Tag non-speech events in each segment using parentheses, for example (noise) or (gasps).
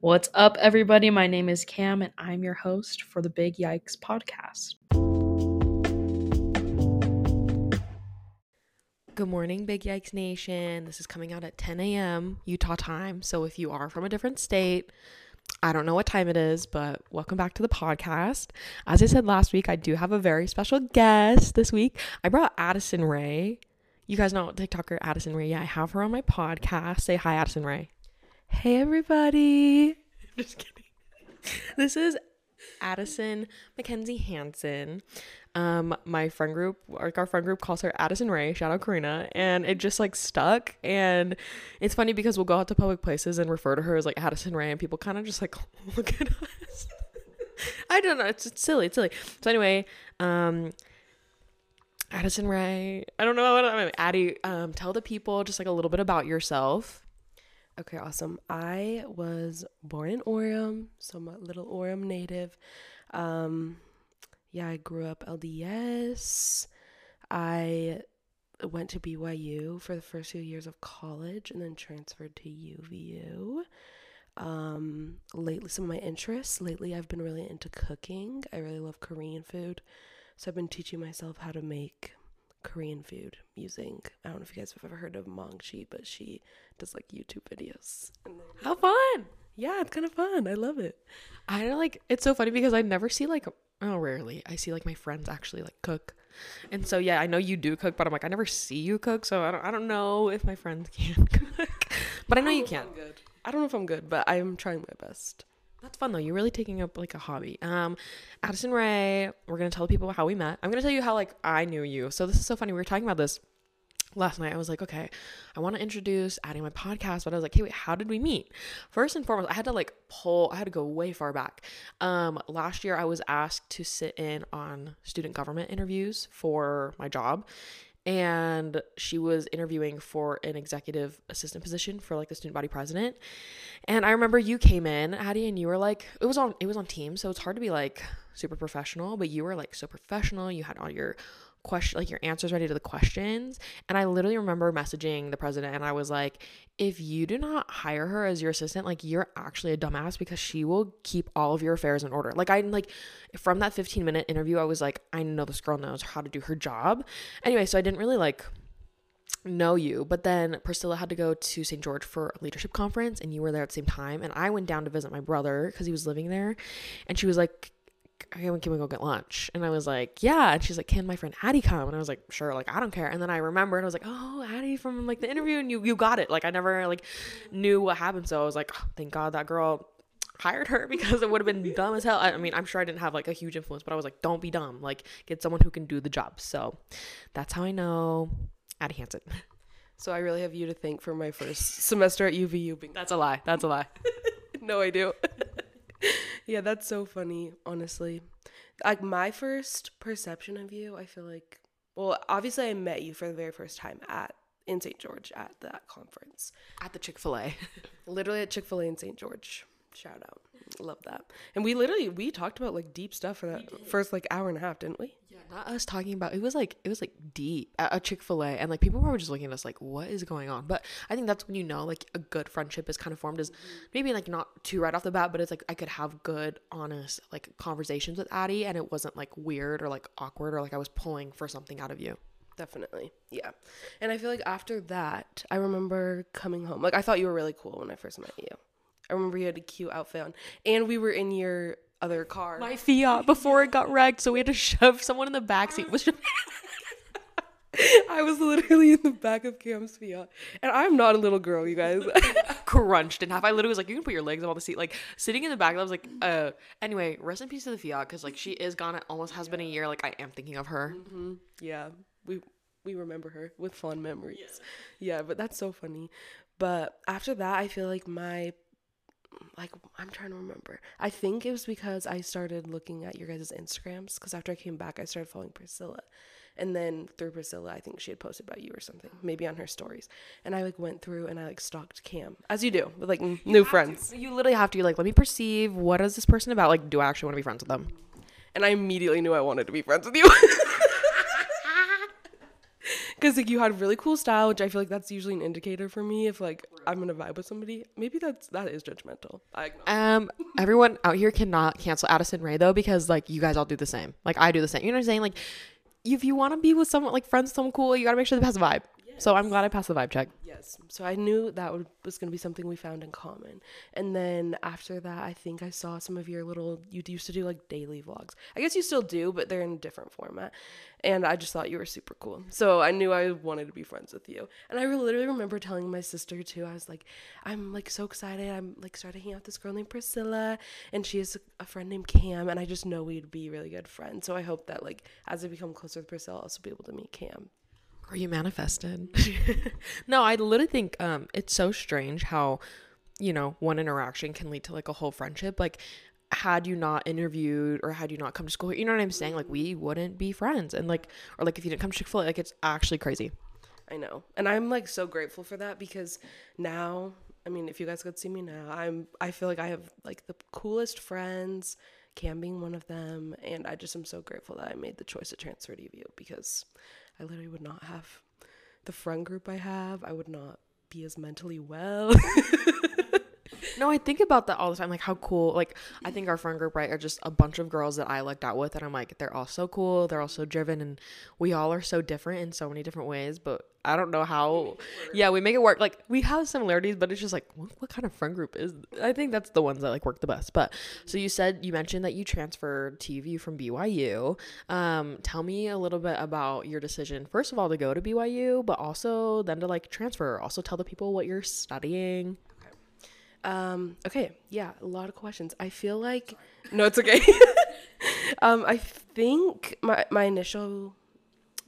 What's up, everybody? My name is Cam, and I'm your host for the Big Yikes podcast. Good morning, Big Yikes Nation. This is coming out at 10 a.m. Utah time. So if you are from a different state, I don't know what time it is, but welcome back to the podcast. As I said last week, I do have a very special guest this week. I brought Addison Rae. You guys know TikToker Addison Rae. Yeah, I have her on my podcast. Say hi, Addison Rae. Hey, everybody. I'm (laughs) just kidding. This is Addison Mackenzie Hansen. Um, my friend group, like our friend group, calls her Addison Rae, Shout out Karina, and it just like stuck. And it's funny because we'll go out to public places and refer to her as like Addison Rae, and people kind of just like (laughs) look at us. (laughs) I don't know. It's, it's silly. It's silly. So anyway, um, Addison Rae, I don't know I mean. Addie. Um, tell the people just like a little bit about yourself. Okay, awesome. I was born in Orem, so I'm a little Orem native. Um, yeah, I grew up LDS. I went to BYU for the first few years of college and then transferred to UVU. Um, lately, some of my interests lately, I've been really into cooking. I really love Korean food, so I've been teaching myself how to make Korean food using I don't know if you guys have ever heard of Maangchi, but she does like YouTube videos. How fun! Yeah, it's kind of fun. I love it. I don't like. It's so funny because I never see like. Oh, rarely I see like my friends actually like cook, and so yeah, I know you do cook, but I'm like I never see you cook, so I don't. I don't know if my friends (laughs) can cook, but I know you can. I don't know if I'm good, but I'm trying my best. That's fun though. You're really taking up like a hobby. Um, Addison Rae, we're gonna tell people how we met. I'm gonna tell you how like I knew you. So this is so funny. We were talking about this last night. I was like, okay, I want to introduce adding my podcast, but I was like, hey, wait, how did we meet? First and foremost, I had to like pull. I had to go way far back. Um, last year I was asked to sit in on student government interviews for my job, and she was interviewing for an executive assistant position for like the student body president. And I remember you came in, Addie, and you were like, it was on it was on Teams, so it's hard to be like super professional, but you were like so professional. You had all your question like your answers ready to the questions. And i literally remember messaging the president and i was like if you do not hire her as your assistant like you're actually a dumbass because she will keep all of your affairs in order. Like i like from that 15 minute interview i was like i know this girl knows how to do her job. Anyway so i didn't really like know you but then priscilla had to go to st george for a leadership conference and you were there at the same time. And i went down to visit my brother because he was living there. And she was like can we go get lunch? And I was like, yeah. And she's like, can my friend Addie come? And I was like, sure, like, I don't care. And then I remembered, I was like, oh, Addie from like the interview and you, you got it. Like, I never like knew what happened. So I was like, oh, thank God that girl hired her (laughs) because it would have been dumb as hell. I mean, I'm sure I didn't have like a huge influence, but I was like, don't be dumb. Like, get someone who can do the job. So that's how I know Addie Hansen. (laughs) So I really have you to thank for my first semester at UVU. Being- that's a lie. That's a lie. (laughs) no, I do. (laughs) yeah, that's so funny, honestly. Like my first perception of you, I feel like well, obviously I met you for the very first time at in St. George at that conference. At the Chick-fil-A. literally at Chick-fil-A in St. George. Shout out. Love that. And we literally we talked about like deep stuff for that first like hour and a half, didn't we? Yeah, not us talking about it was like it was like deep at a Chick-fil-A and like people were just looking at us like what is going on? But I think that's when you know like a good friendship is kind of formed is mm-hmm. maybe like not too right off the bat, but it's like I could have good honest like conversations with Addie and it wasn't like weird or like awkward or like I was pulling for something out of you. Definitely. Yeah. And I feel like after that, I remember coming home. Like I thought you were really cool when I first met you. I remember you had a cute outfit on, and we were in your other car. My Fiat before it got wrecked, so we had to shove someone in the back seat. (laughs) Was I was literally in the back of Cam's Fiat, and I'm not a little girl, you guys. (laughs) Crunched in half. I literally was like, "You can put your legs on the seat." Like sitting in the back, I was like, "Uh." Anyway, rest in peace to the Fiat, because like she is gone. It almost has been a year. Like I am thinking of her. Mm-hmm. Yeah, we we remember her with fond memories. Yeah. yeah, but that's so funny. But after that, I feel like my like I'm trying to remember. I think it was because I started looking at your guys' Instagrams because after I came back, I started following Priscilla. And then through Priscilla, I think she had posted about you or something, maybe on her stories. And I like went through and I like stalked Cam, as you do with like n- new friends. You literally have to like let me perceive what is this person about. Like, do I actually want to be friends with them? And I immediately knew I wanted to be friends with you. (laughs) because like you had really cool style, which I feel like that's usually an indicator for me if like I'm gonna vibe with somebody. Maybe that's that is judgmental. I. Um, everyone out here cannot cancel Addison Rae though because like you guys all do the same. Like I do the same. You know what I'm saying? Like if you want to be with someone like friends, someone cool, you gotta make sure they pass the vibe. So I'm glad I passed the vibe check. Yes. So I knew that would, was going to be something we found in common. And then after that, I think I saw some of your little, you used to do like daily vlogs. I guess you still do, but they're in a different format. And I just thought you were super cool. So I knew I wanted to be friends with you. And I literally remember telling my sister too, I was like, I'm like so excited. I'm like starting to hang out with this girl named Priscilla. And she has a friend named Cam. And I just know we'd be really good friends. So I hope that like as I become closer with Priscilla, I'll also be able to meet Cam. Or you manifested. (laughs) no, I literally think um it's so strange how, you know, one interaction can lead to like a whole friendship. Like had you not interviewed or had you not come to school, you know what I'm saying? Like we wouldn't be friends. And like or like if you didn't come to Chick-fil-A, like it's actually crazy. I know. And I'm like so grateful for that because now, I mean, if you guys could see me now, I'm I feel like I have like the coolest friends, Cam being one of them, and I just am so grateful that I made the choice to transfer to UVU because I literally would not have the friend group I have. I would not be as mentally well. (laughs) No, I think about that all the time. Like how cool. Like I think our friend group, right, are just a bunch of girls that I lucked out with, and I'm like, they're all so cool. They're all so driven, and we all are so different in so many different ways. But I don't know how. Yeah, we make it work. Like we have similarities, but it's just like, what, what kind of friend group is? I think that's the ones that like work the best. But so you said you mentioned that you transferred to UVU from BYU. Um, tell me a little bit about your decision. First of all, to go to BYU, but also then to like transfer. Also tell the people what you're studying. Um, okay, yeah, a lot of questions. I feel like no, it's okay. (laughs) um, I think my my initial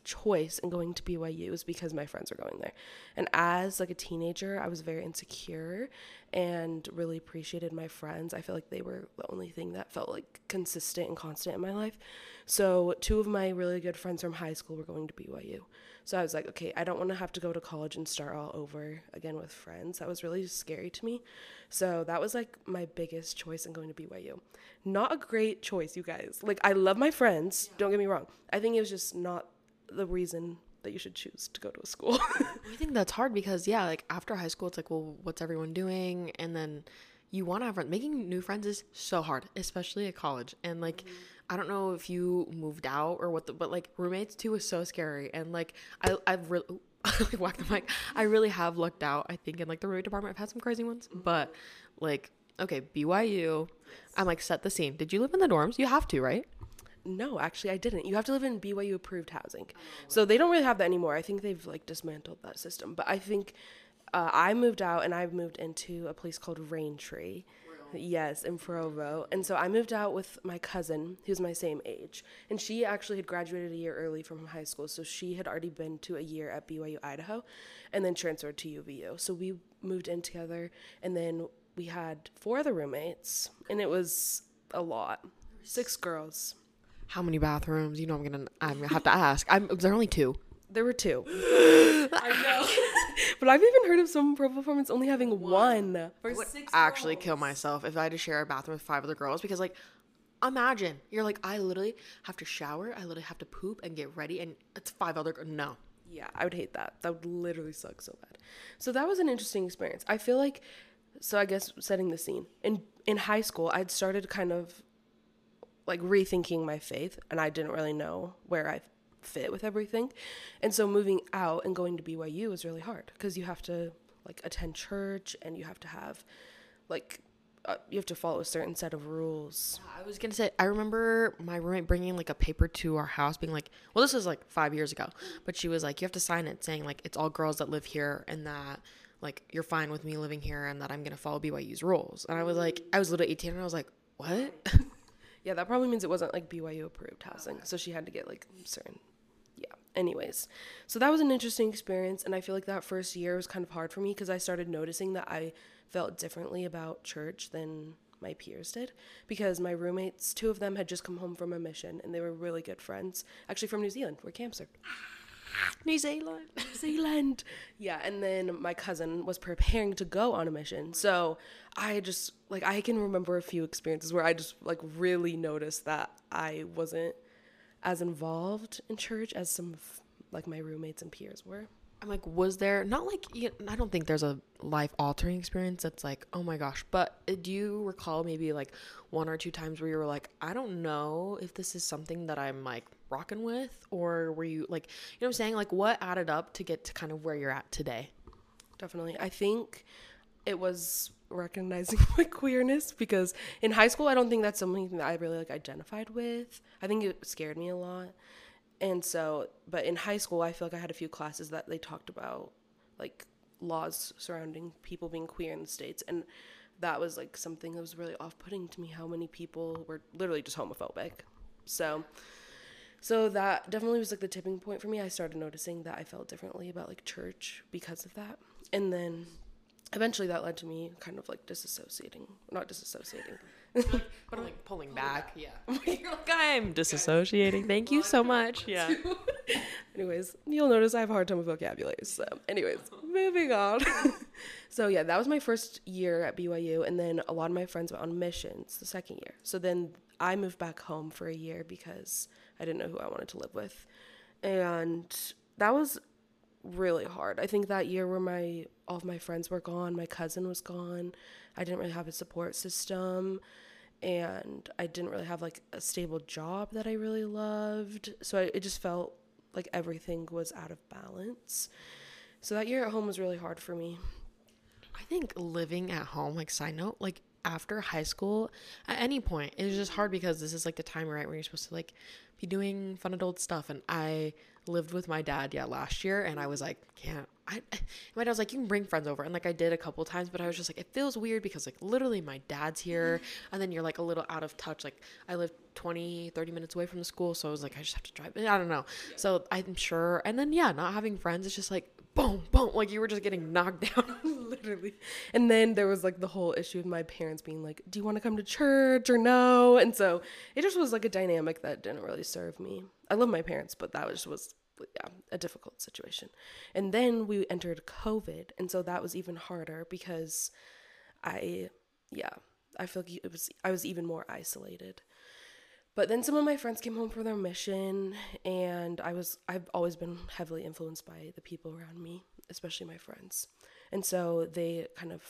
choice in going to BYU was because my friends were going there. And as like a teenager, I was very insecure and really appreciated my friends. I feel like they were the only thing that felt like consistent and constant in my life. So, two of my really good friends from high school were going to BYU. So, I was like, okay, I don't want to have to go to college and start all over again with friends. That was really scary to me. So, that was like my biggest choice in going to BYU. Not a great choice, you guys. Like, I love my friends, don't get me wrong. I think it was just not the reason that you should choose to go to a school. (laughs) I think that's hard because yeah, like after high school, it's like, well, what's everyone doing? And then you want to have friends. Making new friends is so hard, especially at college. And like, mm-hmm. I don't know if you moved out or what, the, but like roommates too is so scary. And like, I I've really. (laughs) like whack the mic. I really have lucked out. I think in like the roommate department, I've had some crazy ones, mm-hmm. but like okay, BYU. I'm like set the scene. Did you live in the dorms? You have to, right? No, actually, I didn't. You have to live in BYU approved housing. So they don't really have that anymore. I think they've like dismantled that system. But I think uh, I moved out and I moved into a place called Raintree. Yes, in Provo. And so I moved out with my cousin, who's my same age. And she actually had graduated a year early from high school. So she had already been to a year at BYU Idaho and then transferred to UVU. So we moved in together. And then we had four other roommates. And it was a lot six girls how many bathrooms? You know, I'm gonna I'm gonna have to ask. I'm there are only two. There were two. (gasps) I know. (laughs) but I've even heard of some pro performance only having one. one for would actually kill myself if I had to share a bathroom with five other girls because like imagine you're like I literally have to shower, I literally have to poop and get ready, and it's five other no. Yeah, I would hate that. That would literally suck so bad. So that was an interesting experience. I feel like so I guess setting the scene. In in high school, I'd started kind of like rethinking my faith and I didn't really know where I fit with everything. And so moving out and going to BYU was really hard because you have to like attend church and you have to have like uh, you have to follow a certain set of rules. I was gonna say I remember my roommate bringing like a paper to our house, being like, "Well, this was like five years ago," but she was like, "You have to sign it saying like it's all girls that live here and that like you're fine with me living here and that I'm gonna follow BYU's rules." And I was like, I was little 18 and I was like, "What?" (laughs) Yeah, that probably means it wasn't like BYU approved housing. Okay. So she had to get like certain yeah. Anyways, so that was an interesting experience and I feel like that first year was kind of hard for me because I started noticing that I felt differently about church than my peers did because my roommates, two of them had just come home from a mission and they were really good friends, actually from New Zealand, where Cam served. (laughs) New Zealand. (laughs) New Zealand. Yeah, and then my cousin was preparing to go on a mission. So I just like I can remember a few experiences where I just like really noticed that I wasn't as involved in church as some of like my roommates and peers were. I'm like, was there not like you- I don't think there's a life altering experience that's like, oh my gosh. But uh, do you recall maybe like one or two times where you were like, I don't know if this is something that I'm like rocking with, or were you like, you know what I'm saying? Like, what added up to get to kind of where you're at today? Definitely. I think it was recognizing (laughs) my queerness because in high school I don't think that's something that I really like identified with. I think it scared me a lot. And so, but in high school I feel like I had a few classes that they talked about like laws surrounding people being queer in the states and that was like something that was really off-putting to me how many people were literally just homophobic. So so that definitely was like the tipping point for me. I started noticing that I felt differently about like church because of that. And then eventually that led to me kind of like disassociating, not disassociating. (laughs) But I'm like pulling back. Yeah. (laughs) you're like, I'm disassociating. Thank you so much. Yeah. (laughs) anyways, you'll notice I have a hard time with vocabulary. So, anyways, moving on. so, yeah, that was my first year at BYU. And then a lot of my friends went on missions the second year. So then I moved back home for a year because I didn't know who I wanted to live with. And that was really hard. I think that year where my all of my friends were gone, my cousin was gone. I didn't really have a support system and I didn't really have like a stable job that I really loved. So I, it just felt like everything was out of balance. So that year at home was really hard for me. I think living at home, like side note, like after high school, at any point, it's just hard because this is like the time right where you're supposed to like be doing fun adult stuff. And I lived with my dad, yeah, last year, and I was like, can't. I, (sighs) my dad was like, you can bring friends over, and like I did a couple times, but I was just like, it feels weird because like literally my dad's here, mm-hmm. and then you're like a little out of touch. Like I live 20, 30 minutes away from the school, so I was like, I just have to drive. I don't know. So I'm sure, and then yeah, not having friends, it's just like boom, boom, like you were just getting knocked (laughs) down. Literally. And then there was like the whole issue of my parents being like, Do you want to come to church or no? And so it just was like a dynamic that didn't really serve me. I love my parents, but that was was yeah, a difficult situation. And then we entered COVID, and so that was even harder because I yeah, I feel like it was I was even more isolated. But then some of my friends came home for their mission, and I was I've always been heavily influenced by the people around me, especially my friends, and so they kind of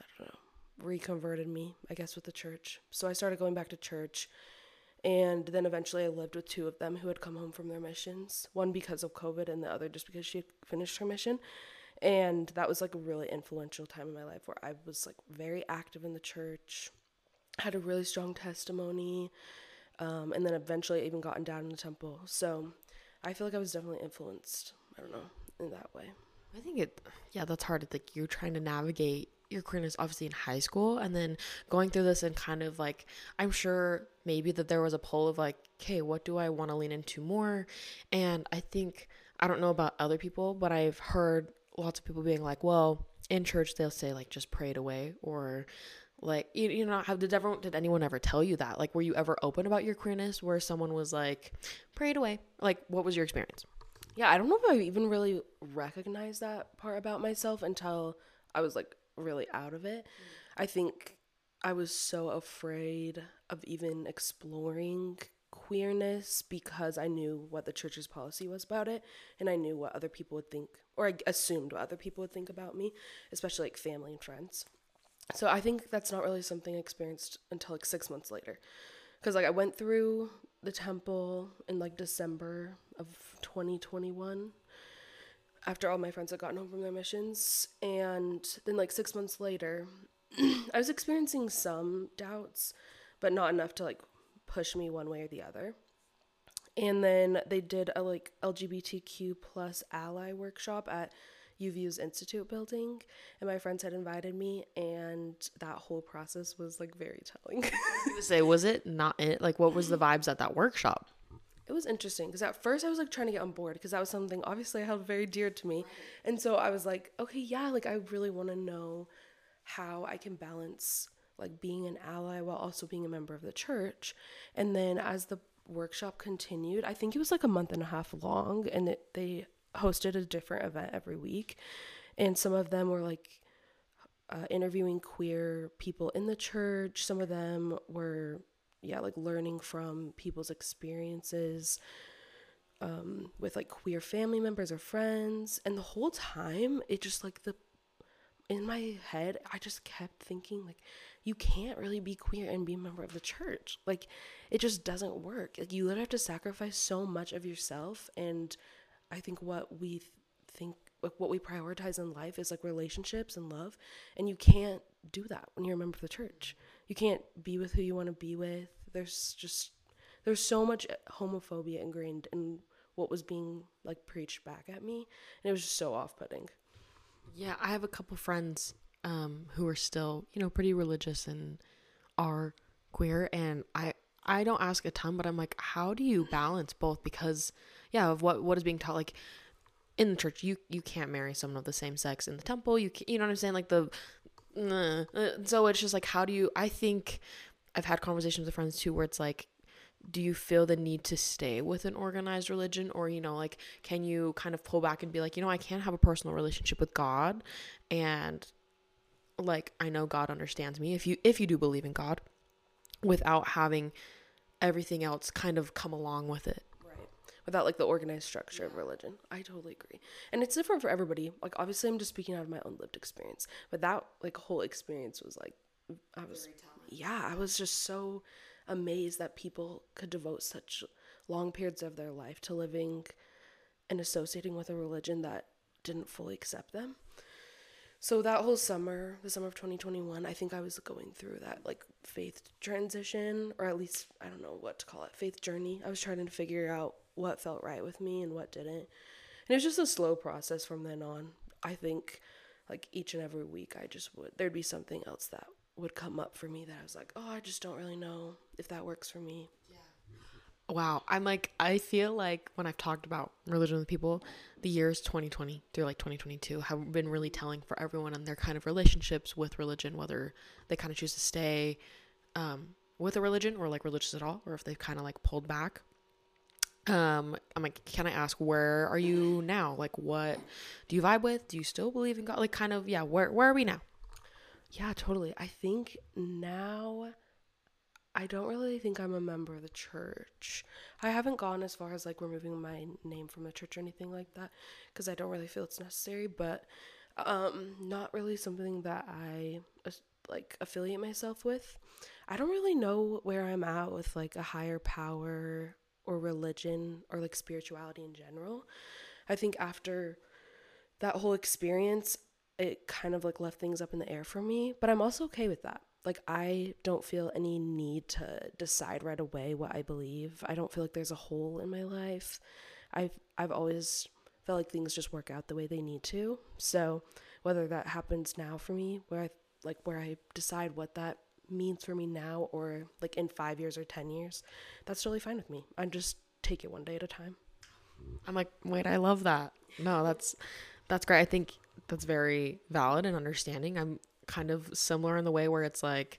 I don't know reconverted me, I guess, with the church. So I started going back to church, and then eventually I lived with two of them who had come home from their missions. One because of COVID, and the other just because she had finished her mission. And that was like a really influential time in my life where I was like very active in the church had a really strong testimony, um, and then eventually even gotten down in the temple. So I feel like I was definitely influenced. I don't know in that way. I think it, yeah, that's hard. It's like you're trying to navigate your queerness, obviously in high school, and then going through this and kind of like, I'm sure maybe that there was a poll of like, okay, what do I want to lean into more? And I think, I don't know about other people, but I've heard lots of people being like, well, in church, they'll say like, just pray it away, or like, you, you know, how did everyone, did anyone ever tell you that? Like, were you ever open about your queerness where someone was like, pray it away? Like, what was your experience? Yeah, I don't know if I even really recognized that part about myself until I was like really out of it. Mm. I think I was so afraid of even exploring queerness because I knew what the church's policy was about it and I knew what other people would think or I assumed what other people would think about me, especially like family and friends. So I think that's not really something I experienced until like 6 months later. Cuz like I went through the temple in like December of 2021 after all my friends had gotten home from their missions and then like 6 months later (clears throat) I was experiencing some doubts but not enough to like push me one way or the other. And then they did a like LGBTQ plus ally workshop at UVU's Institute building, and my friends had invited me, and that whole process was like very telling. (laughs) say, was it not it? Like, what was the vibes at that workshop? it was interesting because at first I was like trying to get on board because that was something obviously I held very dear to me, and so I was like, okay, yeah, like I really want to know how I can balance like being an ally while also being a member of the church, and then as the workshop continued, I think it was like a month and a half long, and it, they hosted a different event every week, and some of them were like uh, interviewing queer people in the church. Some of them were, yeah, like learning from people's experiences. um, with like queer family members or friends, and the whole time it just like the in my head I just kept thinking like you can't really be queer and be a member of the church. Like it just doesn't work. Like you literally have to sacrifice so much of yourself and I think what we th- think like what we prioritize in life is like relationships and love and you can't do that when you're a member of the church. You can't be with who you want to be with. There's just there's so much homophobia ingrained in what was being like preached back at me and it was just so off-putting. Yeah, I have a couple friends um, who are still, you know, pretty religious and are queer, and I I don't ask a ton, but I'm like, how do you balance both? Because yeah, of what what is being taught, like in the church, you you can't marry someone of the same sex in the temple. You can, you know what I'm saying? Like the uh, so it's just like how do you? I think I've had conversations with friends too where it's like do you feel the need to stay with an organized religion or you know like can you kind of pull back and be like you know i can't have a personal relationship with god and like i know god understands me if you if you do believe in god without having everything else kind of come along with it Right. Without like the organized structure of religion. I totally agree. And it's different for everybody. Like obviously I'm just speaking out of my own lived experience. But that like whole experience was like I was Yeah, I was just so amazed that people could devote such long periods of their life to living and associating with a religion that didn't fully accept them. So that whole summer, the summer of 2021, I think I was going through that like faith transition, or at least I don't know what to call it, faith journey. I was trying to figure out what felt right with me and what didn't. And it was just a slow process from then on. I think like each and every week, I just would, there'd be something else that would come up for me that I was like, oh, I just don't really know if that works for me. Wow. I'm like, I feel like when I've talked about religion with people, the years 2020 through like 2022 have been really telling for everyone and their kind of relationships with religion, whether they kind of choose to stay um, with a religion or like religious at all, or if they've kind of like pulled back. Um, I'm like, can I ask where are you now? Like, what do you vibe with? Do you still believe in God? Like, kind of, yeah. Where where are we now? Yeah, totally. I think now I don't really think I'm a member of the church. I haven't gone as far as like removing my name from the church or anything like that because I don't really feel it's necessary, but um not really something that I like affiliate myself with. I don't really know where I'm at with like a higher power or religion or like spirituality in general. I think after that whole experience, it kind of like left things up in the air for me, but I'm also okay with that. Like I don't feel any need to decide right away what I believe. I don't feel like there's a hole in my life. I've I've always felt like things just work out the way they need to. So, whether that happens now for me where I like where I decide what that means for me now or like in 5 years or 10 years, that's totally fine with me. I just take it one day at a time. I'm like, wait, I love that. No, that's that's great. I think that's very valid and understanding. I'm kind of similar in the way where it's like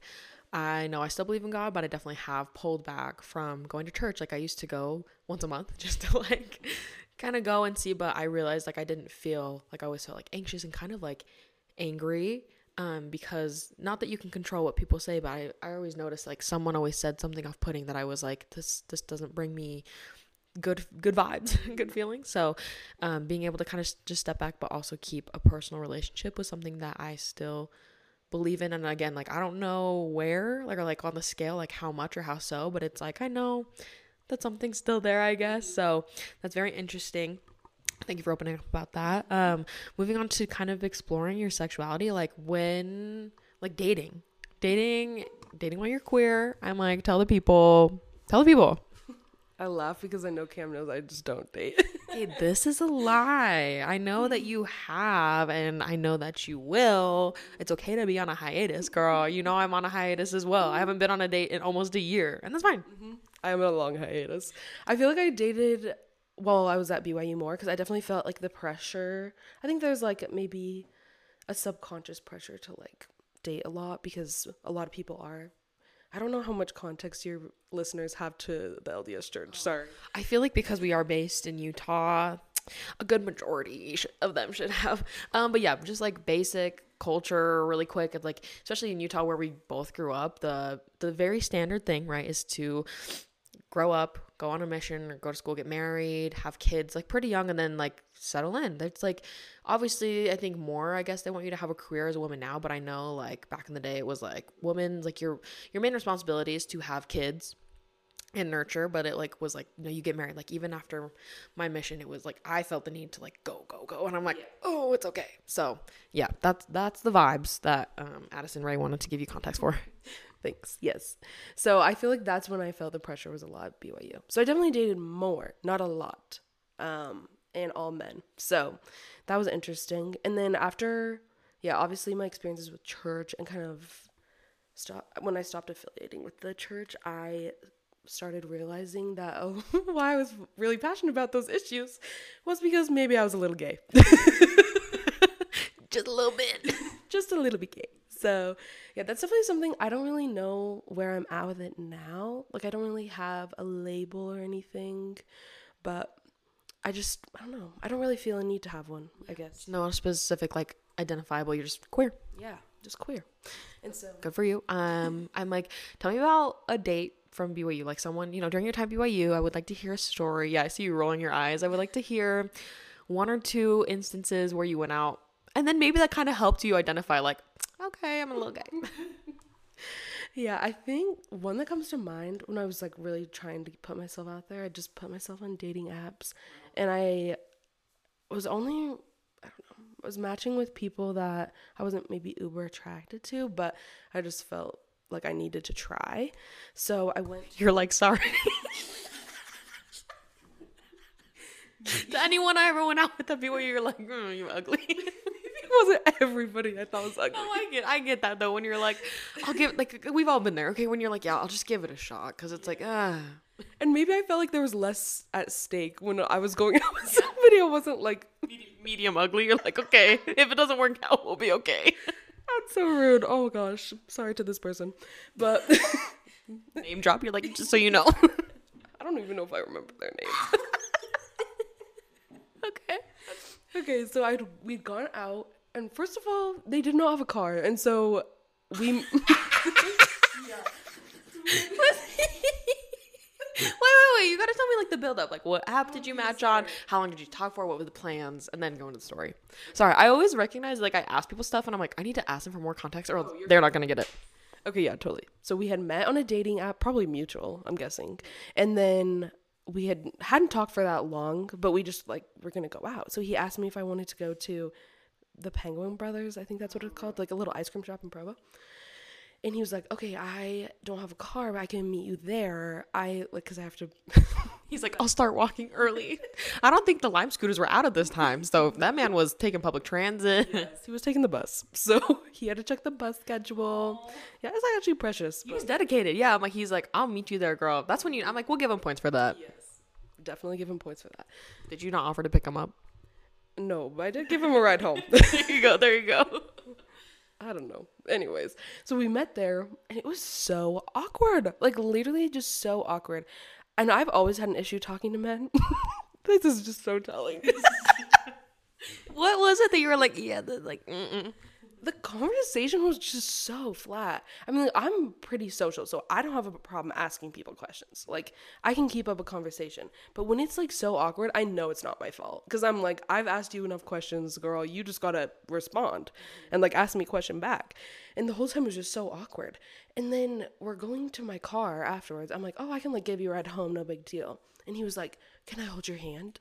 I know I still believe in God, but I definitely have pulled back from going to church. Like I used to go once a month (laughs) just to like kind of go and see, but I realized like I didn't feel like I always felt like anxious and kind of like angry um because not that you can control what people say but I, I always noticed like someone always said something off putting that I was like this this doesn't bring me good good vibes (laughs) good feelings so um being able to kind of just step back but also keep a personal relationship with something that I still believe in and again like I don't know where like or like on the scale like how much or how so but it's like I know that something's still there I guess so that's very interesting Thank you for opening up about that. Um, moving on to kind of exploring your sexuality, like when, like dating, dating, dating while you're queer. I'm like, tell the people, tell the people. I laugh because I know Cam knows I just don't date. (laughs) Hey, this is a lie. I know that you have, and I know that you will. It's okay to be on a hiatus, girl. You know I'm on a hiatus as well. I haven't been on a date in almost a year, and that's fine. Mm-hmm. I'm on a long hiatus. I feel like I dated while I was at BYU more because I definitely felt like the pressure. I think there's like maybe a subconscious pressure to like date a lot because a lot of people are. I don't know how much context your listeners have to the LDS church. Sorry. I feel like because we are based in Utah, a good majority of them should have. Um, but yeah, just like basic culture, really quick. Like especially in Utah where we both grew up, the the very standard thing, right, is to grow up, go on a mission or go to school, get married, have kids like pretty young and then like settle in. That's like obviously I think more I guess they want you to have a career as a woman now, but I know like back in the day it was like women like your your main responsibility is to have kids and nurture but it like was like no you get married like even after my mission it was like i felt the need to like go go go and i'm like oh it's okay. So yeah that's that's the vibes that um, addison rae wanted to give you context for (laughs) Thanks. Yes. So I feel like that's when I felt the pressure was a lot at BYU. So I definitely dated more, not a lot, um, and all men. So that was interesting. And then after, yeah, obviously my experiences with church and kind of stop when I stopped affiliating with the church, I started realizing that (laughs) oh, why I was really passionate about those issues was because maybe I was a little gay. (laughs) just a little bit (laughs) just a little bit gay. So, yeah, that's definitely something I don't really know where I'm at with it now. Like, I don't really have a label or anything, but I just, I don't know. I don't really feel a need to have one, I guess. no specific like identifiable you're just queer Yeah, just queer. And so, good for you um (laughs) i'm like tell me about a date from BYU like someone you know during your time at BYU I would like to hear a story yeah I see you rolling your eyes I would like to hear one or two instances where you went out and then maybe that kind of helped you identify like okay I'm a little gay. (laughs) Yeah, I think one that comes to mind when I was like really trying to put myself out there, I just put myself on dating apps and I was only I don't know, I was matching with people that I wasn't maybe uber attracted to, but I just felt like I needed to try. So I went you're like sorry. (laughs) To anyone I ever went out with at BYU you're like mm, you ugly (laughs) wasn't everybody I thought was ugly. No, I get, I get that though. When you're like, I'll give, like, we've all been there. Okay, when you're like, yeah, I'll just give it a shot because it's like, ah, And maybe I felt like there was less at stake when I was going (laughs) out with somebody. I wasn't like, medium ugly. You're like, okay, (laughs) if it doesn't work out, we'll be okay. (laughs) that's so rude. Oh gosh, sorry to this person, but Name drop. You're like, just so you know. I don't even know if I remember their name. okay. okay, so I'd we'd gone out, and first of all, they did not have a car, and so we. (laughs) (laughs) Wait, wait, wait. You gotta tell me like the build up. Like, what app did you oh, match on? How long did you talk for? What were the plans? And then go into the story. Sorry, I always recognize like I ask people stuff, and I'm like, I need to ask them for more context, or oh, they're not gonna get it. Okay, yeah, totally. So we had met on a dating app, probably mutual, I'm guessing. And then we had hadn't talked for that long, but we just like we're gonna go out. So he asked me if I wanted to go to the Penguin Brothers, I think that's what it's called, like a little ice cream shop in Provo. And he was like, "Okay, I don't have a car, but I can meet you there. I like because I have to." (laughs) He's like, I'll start walking early. I don't think the Lime scooters were out at this time, so that man was taking public transit. he was taking the bus, (laughs) so he had to check the bus schedule. Yeah, it's like actually precious. He was dedicated. Yeah, I'm like, he's like, I'll meet you there, girl. That's when you. I'm like, we'll give him points for that. Yes. definitely give him points for that. Did you not offer to pick him up? No, but I did give him a ride home. (laughs) there you go. There you go. I don't know. Anyways, so we met there and it was so awkward. Like literally just so awkward. And I've always had an issue talking to men. (laughs) this is just so telling. (laughs) What was it that you were like? Yeah, like, mm-mm. The conversation was just so flat. I mean, I'm pretty social, so I don't have a problem asking people questions. Like, I can keep up a conversation. But when it's like so awkward, I know it's not my fault. Because I'm like, I've asked you enough questions, girl. You just gotta respond and like ask me a question back. And the whole time was just so awkward. And then we're going to my car afterwards. I'm like, oh, I can like give you a ride home, no big deal. And he was like, can I hold your hand?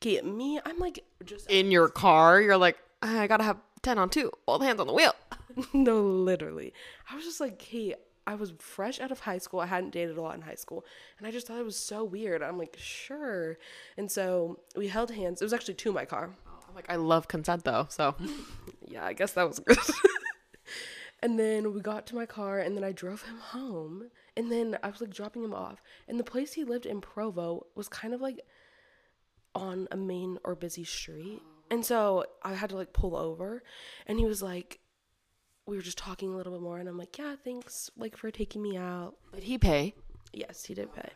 Okay, me, I'm like just in your car, you're like, I gotta have ten on two, both hands on the wheel. (laughs) no, literally. I was just like, hey, I was fresh out of high school. I hadn't dated a lot in high school. And I just thought it was so weird. I'm like, sure. And so we held hands. It was actually to my car. Oh, I'm like, I love consent though, so (laughs) Yeah, I guess that was good. (laughs) and then we got to my car and then I drove him home. And then I was like dropping him off. And the place he lived in Provo was kind of like on a main or busy street. And so I had to like pull over and he was like we were just talking a little bit more and I'm like, "Yeah, thanks like for taking me out." did he pay? Yes, he did pay.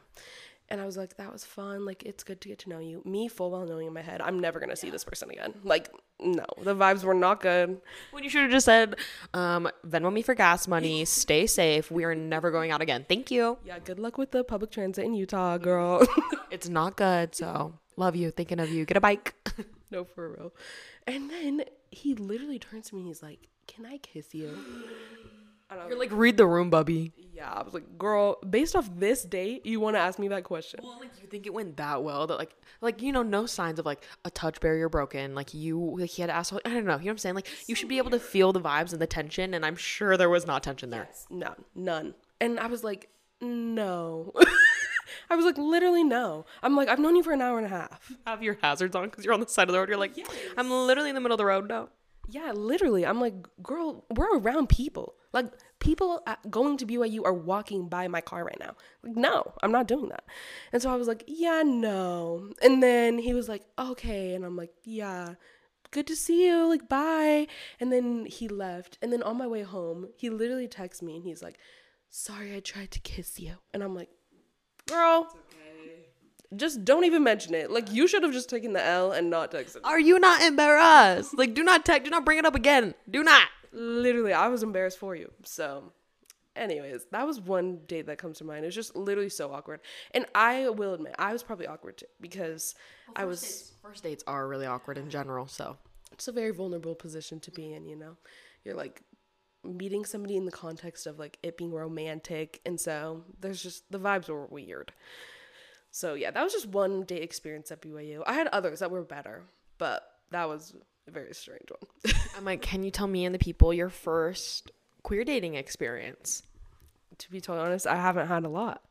And I was like, that was fun. Like, it's good to get to know you. Me, full well knowing in my head, I'm never going to see this person again. Like, no, the vibes were not good. When you should have just said, um, Venmo me for gas money, stay safe. We are never going out again. Thank you. Yeah, good luck with the public transit in Utah, (laughs) girl. It's not good. So love you, thinking of you. Get a bike. (laughs) no, for real. And then he literally turns to me and he's like, Can I kiss you? (gasps) And I was You're like, read the room, bubby. Yeah, I was like, girl, based off this date, you want to ask me that question? Well, like you think it went that well that like like you know no signs of like a touch barrier broken like you like he had to ask I don't know you know what I'm saying like you should be able to feel the vibes and the tension and I'm sure there was not tension there. None, none. And I was like, no. (laughs) I was like, literally no. I'm like, I've known you for an hour and a half. Have your hazards on because you're on the side of the road. You're like I'm literally in the middle of the road. No. Yeah, literally. I'm like, girl, we're around people. Like, people going to BYU are walking by my car right now. Like, no, I'm not doing that. And so I was like, yeah, no. And then he was like, okay. And I'm like, yeah, good to see you. Like, bye. And then he left. And then on my way home, he literally texts me and he's like, sorry, I tried to kiss you. And I'm like, girl. Just don't even mention it. Like you should have just taken the L and not texted. Are you not embarrassed? Like do not tech. Do not bring it up again. Do not. literally i was embarrassed for you so anyways that was one date that comes to mind it was just literally so awkward and i will admit i was probably awkward too because i was First dates are really awkward in general. So it's a very vulnerable position to be in you know you're like meeting somebody in the context of like it being romantic and so there's just the vibes were weird so yeah that was just one date experience at byu i had others that were better but that was a very strange one (laughs) I'm like, can you tell me and the people your first queer dating experience? to be totally honest, I haven't had a lot.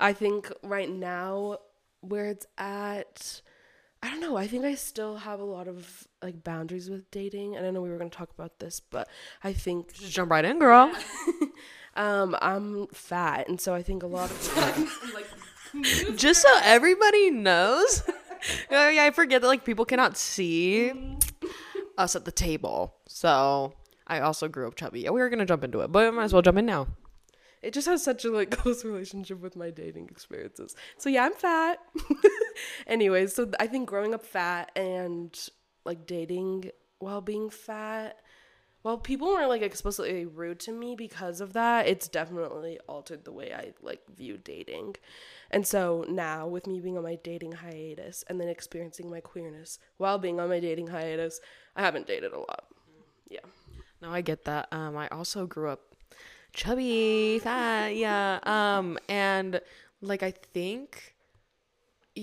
I think right now where it's at, I don't know. I think I still have a lot of like boundaries with dating. And I know we were going to talk about this, but I think Just jump right in, girl. (laughs) um I'm fat, and so I think a lot of (laughs) times (laughs) Just so everybody knows. Oh, yeah, I forget that like people cannot see us at the table. So I also grew up chubby. Yeah, we were gonna jump into it, but I might as well jump in now. it just has such a like close relationship with my dating experiences. So yeah, I'm fat. Anyways, so I think growing up fat and like dating while being fat, while people weren't like explicitly rude to me because of that, it's definitely altered the way I like view dating. And so now with me being on my dating hiatus and then experiencing my queerness while being on my dating hiatus, I haven't dated a lot. Yeah. No, I get that. Um, I also grew up chubby, fat, yeah. Um, and like I think,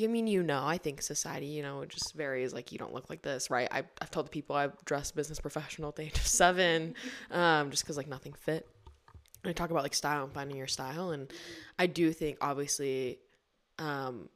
I mean, you know, I think society, you know, just varies. Like you don't look like this, right? I, I've told the people I've dressed business professional at the age of seven, um, just because like nothing fit. And I talk about like style and finding your style, and I do think obviously, um,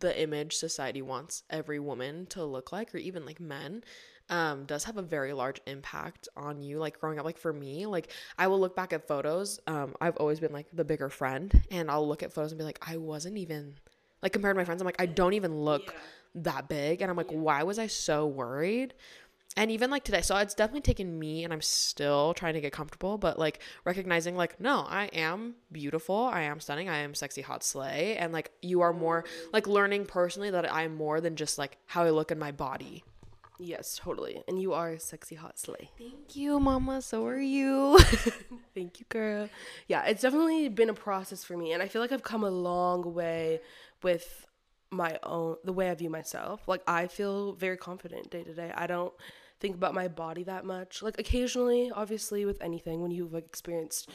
the image society wants every woman to look like, or even like men, um, does have a very large impact on you. Like growing up, like for me, like I will look back at photos. Um, I've always been like the bigger friend, and I'll look at photos and be like, I wasn't even like compared to my friends. I'm like, I don't even look that big, and I'm like, why was I so worried? And even like today, so it's definitely taken me, and I'm still trying to get comfortable, but like recognizing, like, no, I am beautiful, I am stunning, I am sexy, hot slay, and like you are more like learning personally that I'm more than just like how I look in my body. Yes, totally. And you are sexy hot slay. Thank you, mama. So are you. (laughs) Thank you, girl. Yeah, it's definitely been a process for me, and I feel like I've come a long way with my own the way I view myself. Like I feel very confident day to day. I don't think about my body that much. Like occasionally, obviously, with anything when you've like experienced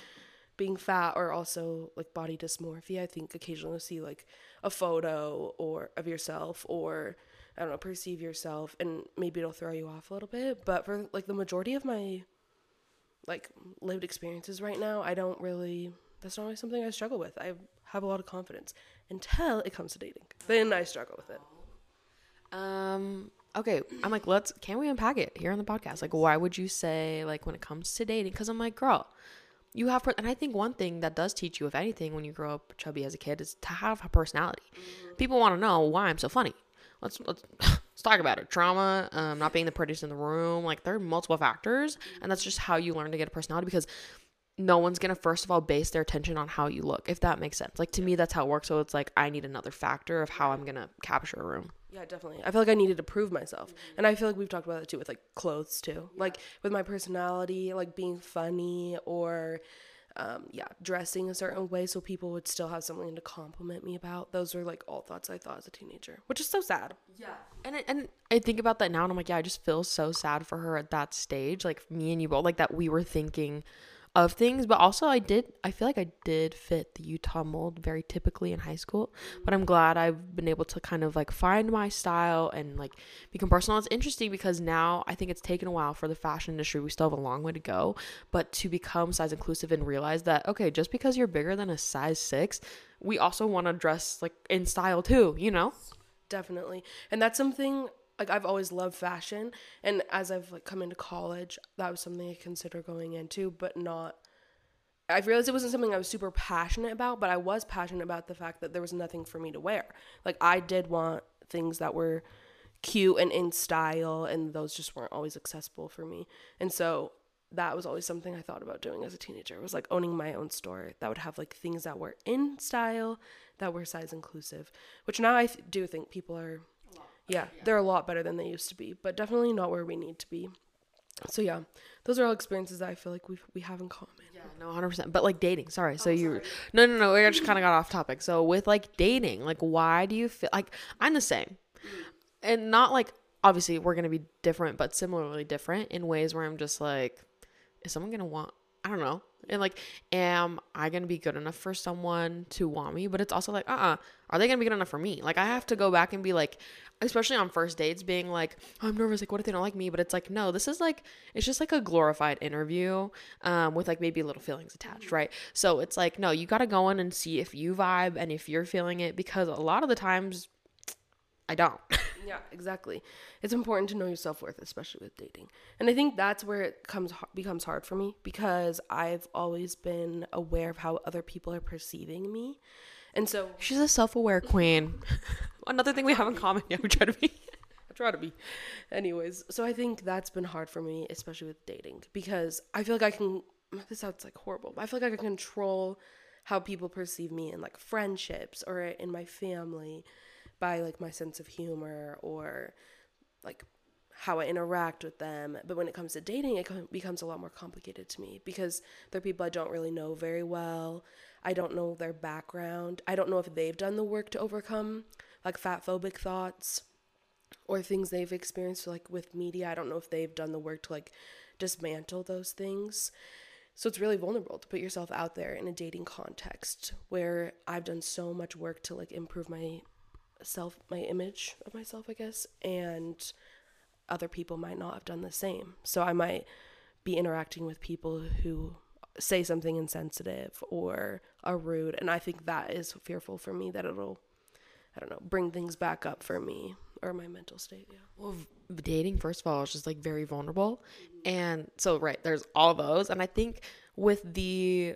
being fat or also like body dysmorphia, I think occasionally see like a photo or of yourself or I don't know, perceive yourself and maybe it'll throw you off a little bit. But for like the majority of my like lived experiences right now, I don't really that's not really something I struggle with. I have a lot of confidence until it comes to dating. Then I struggle with it. Um. Okay. I'm like, let's. Can we unpack it here on the podcast? Like, why would you say like when it comes to dating? Because I'm like, girl, you have. Per- and I think one thing that does teach you, if anything, when you grow up chubby as a kid, is to have a personality. People want to know why I'm so funny. Let's let's let's (laughs) talk about it. Trauma, um, not being the prettiest in the room. Like there are multiple factors, and that's just how you learn to get a personality. Because no one's gonna first of all base their attention on how you look if that makes sense like to me that's how it works so it's like i need another factor of how i'm gonna capture a room Yeah, definitely. I feel like I needed to prove myself. And I feel like we've talked about that too with like clothes too. Like with my personality, like being funny or um yeah, dressing a certain way so people would still have something to compliment me about. Those were like all thoughts I thought as a teenager, which is so sad. Yeah. And I, and I think about that now and I'm like, yeah, I just feel so sad for her at that stage. Like me and you both, like that we were thinking of things, but also I did, I feel like I did fit the Utah mold very typically in high school. But I'm glad I've been able to kind of like find my style and like become personal. It's interesting because now I think it's taken a while for the fashion industry. We still have a long way to go, but to become size inclusive and realize that, okay, just because you're bigger than a size six, we also want to dress like in style too, you know? Definitely. And that's something like I've always loved fashion and as I've like come into college, that was something I consider going into, but not I realized it wasn't something I was super passionate about, but I was passionate about the fact that there was nothing for me to wear. Like I did want things that were cute and in style and those just weren't always accessible for me. And so that was always something I thought about doing as a teenager. was like owning my own store that would have like things that were in style, that were size inclusive, which now I do think people are yeah, they're a lot better than they used to be, but definitely not where we need to be. So yeah, those are all experiences that I feel like we we have in common. Yeah, no, hundred percent. But like dating, sorry. So oh, you, no, no, no. We just kind of got off topic. So with like dating, like why do you feel like I'm the same, and not like obviously we're gonna be different, but similarly different in ways where I'm just like, is someone gonna want? I don't know. And like, am I gonna be good enough for someone to want me? But it's also like, uh, uh are they gonna be good enough for me? Like, I have to go back and be like, especially on first dates, being like, oh, I'm nervous. Like, what if they don't like me? But it's like, no, this is like, it's just like a glorified interview, um, with like maybe little feelings attached, right? So it's like, no, you gotta go in and see if you vibe and if you're feeling it, because a lot of the times, I don't. (laughs) Yeah, exactly. It's important to know your self worth, especially with dating. And I think that's where it comes becomes hard for me because I've always been aware of how other people are perceiving me, and so She's a self-aware (laughs) queen. Another thing we have in common. Yeah, we try to be. (laughs) I try to be. Anyways, so I think that's been hard for me, especially with dating, because I feel like I can. This sounds like horrible, but I feel like I can control how people perceive me in like friendships or in my family by like my sense of humor or like how I interact with them. But when it comes to dating, it becomes a lot more complicated to me because they're people I don't really know very well. I don't know their background. I don't know if they've done the work to overcome like fat phobic thoughts or things they've experienced like with media. I don't know if they've done the work to like dismantle those things. So it's really vulnerable to put yourself out there in a dating context where I've done so much work to like improve my self my image of myself, I guess, and other people might not have done the same. So I might be interacting with people who say something insensitive or are rude and I think that is fearful for me that it'll I don't know, bring things back up for me or my mental state, yeah. Well, dating first of all is just like very vulnerable. And so right, there's all those and I think with the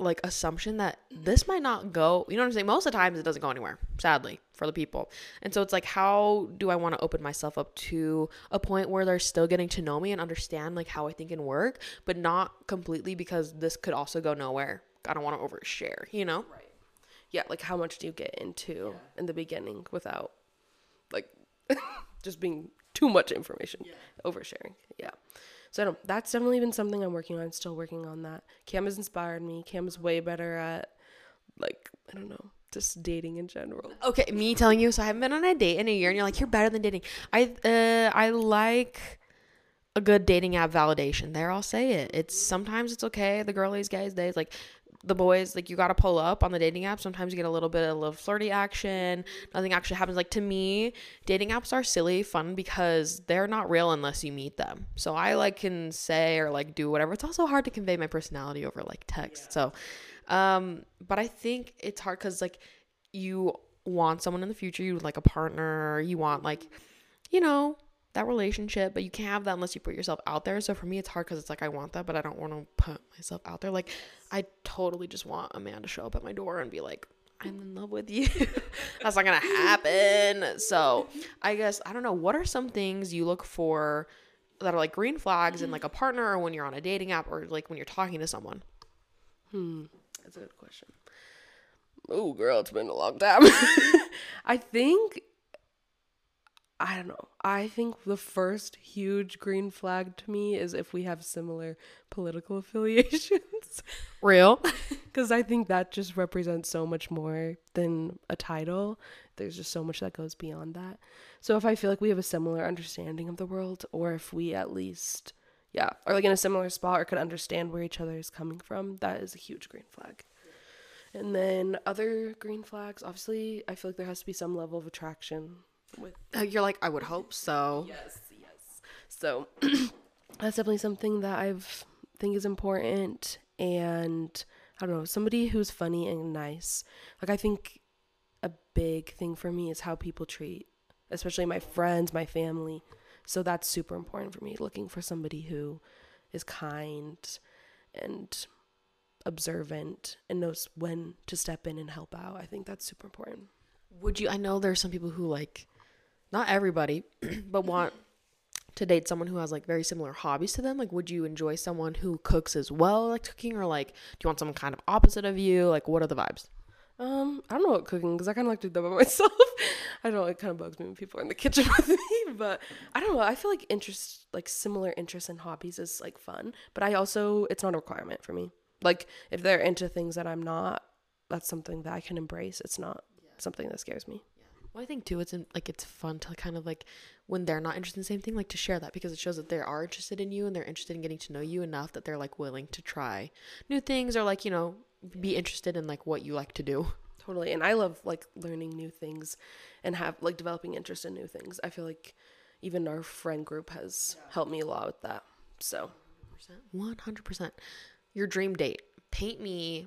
like assumption that this might not go you know what i'm saying? Most of the times it doesn't go anywhere sadly for the people. And so it's like how do i want to open myself up to a point where they're still getting to know me and understand like how i think and work but not completely because this could also go nowhere. I don't want to overshare you know? Right. Yeah. Like how much do you get into yeah. in the beginning without like (laughs) just being too much information? Yeah. oversharing yeah so I don't, that's definitely been something I'm working on. Still working on that. Cam has inspired me. Cam is way better at like I don't know, just dating in general. Okay, me telling you, so I haven't been on a date in a year, and you're like, you're better than dating. I uh, I like a good dating app validation. There, I'll say it. It's sometimes it's okay. The girlies, guys, days like the boys like you got to pull up on the dating app sometimes you get a little bit of a little flirty action. Nothing actually happens. Like to me dating apps are silly fun because they're not real unless you meet them. So i like can say or like do whatever. It's also hard to convey my personality over like text. Yeah. so um but i think it's hard because like you want someone in the future. You like a partner. You want like you know that relationship, but you can't have that unless you put yourself out there. So for me, it's hard because it's like I want that, but I don't want to put myself out there. Like I totally just want a man to show up at my door and be like, "I'm in love with you." (laughs) That's not gonna happen. So I guess I don't know. What are some things you look for that are like green flags in like a partner or when you're on a dating app or like when you're talking to someone? Hmm, that's a good question. Oh, girl, it's been a long time. (laughs) I think I don't know. I think the first huge green flag to me is if we have similar political (laughs) affiliations. Real? (laughs) Because I think that just represents so much more than a title. There's just so much that goes beyond that. So if I feel like we have a similar understanding of the world, or if we at least, yeah, are like in a similar spot or could understand where each other is coming from, that is a huge green flag. And then other green flags, obviously, I feel like there has to be some level of attraction with Uh, You're like, I would hope so. Yes, yes. So (clears throat) that's definitely something that I've think is important and I don't know, somebody who's funny and nice. Like I think a big thing for me is how people treat especially my friends, my family. So that's super important for me looking for somebody who is kind and observant and knows when to step in and help out. I think that's super important. Would you? I know there are some people who like, not everybody, (clears throat) but want to date someone who has like very similar hobbies to them. Like, would you enjoy someone who cooks as well, like cooking, or like, do you want someone kind of opposite of you? Like, what are the vibes? Um, I don't know about cooking because I kind of like to do that by (laughs) myself. I don't know, it kind of bugs me when people are in the (laughs) kitchen with me, but I don't know. I feel like interest, like similar interests and hobbies is like fun, but I also, it's not a requirement for me. Like, if they're into things that I'm not, that's something that I can embrace. It's not something that scares me. Well, I think too, it's in, like it's fun to kind of like when they're not interested in the same thing, like to share that because it shows that they are interested in you and they're interested in getting to know you enough that they're like willing to try new things or like you know be interested in like what you like to do. Totally. And I love like learning new things and have like developing interest in new things. I feel like even our friend group has helped me a lot with that. So, One hundred percent. Your dream date. Paint me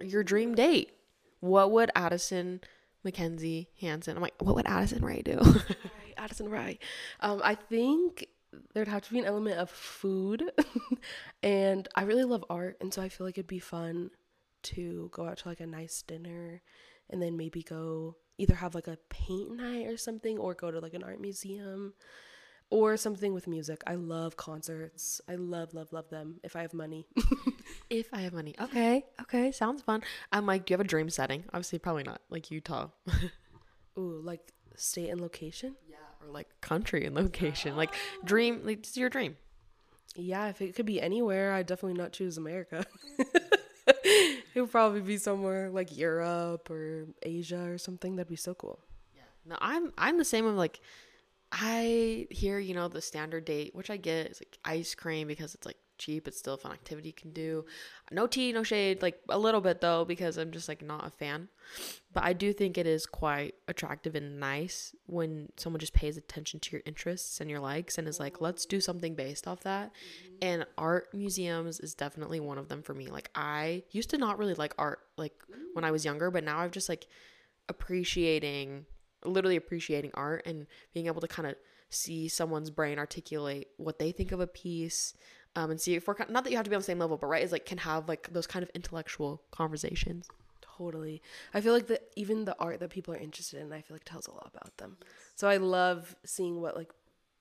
your dream date. What would Addison Mackenzie Hansen? I'm like, what would Addison Rae do? (laughs) Addison Rye. Um, I think there'd have to be an element of food, (laughs) and I really love art, and so I feel like it'd be fun to go out to like a nice dinner, and then maybe go either have like a paint night or something, or go to like an art museum, or something with music. I love concerts. I love love love them. If I have money, (laughs) if I have money. Okay. Okay. Sounds fun. I'm like, do you have a dream setting? Obviously, probably not like Utah. (laughs) ooh, like state and location. yeah. Or like country and location. Like dream. Like, this is your dream. Yeah, if it could be anywhere, I'd definitely not choose America. (laughs) it would probably be somewhere like Europe or Asia or something. That'd be so cool. Yeah. No, I'm I'm the same of like I hear, you know, the standard date, which I get is like ice cream because it's like cheap, it's still a fun activity you can do. No tea, no shade, like a little bit though, because I'm just like not a fan. But I do think it is quite attractive and nice when someone just pays attention to your interests and your likes and is like, mm-hmm. let's do something based off that. Mm-hmm. And art museums is definitely one of them for me. Like I used to not really like art like when I mm. was younger, but now I've just like appreciating literally appreciating art and being able to kind of see someone's brain articulate what they think of a piece um, and see if we're not that you have to be on the same level but right is like can have like those kind of intellectual conversations Totally. I feel like that even the art that people are interested in, I feel like tells a lot about them. So I love seeing what like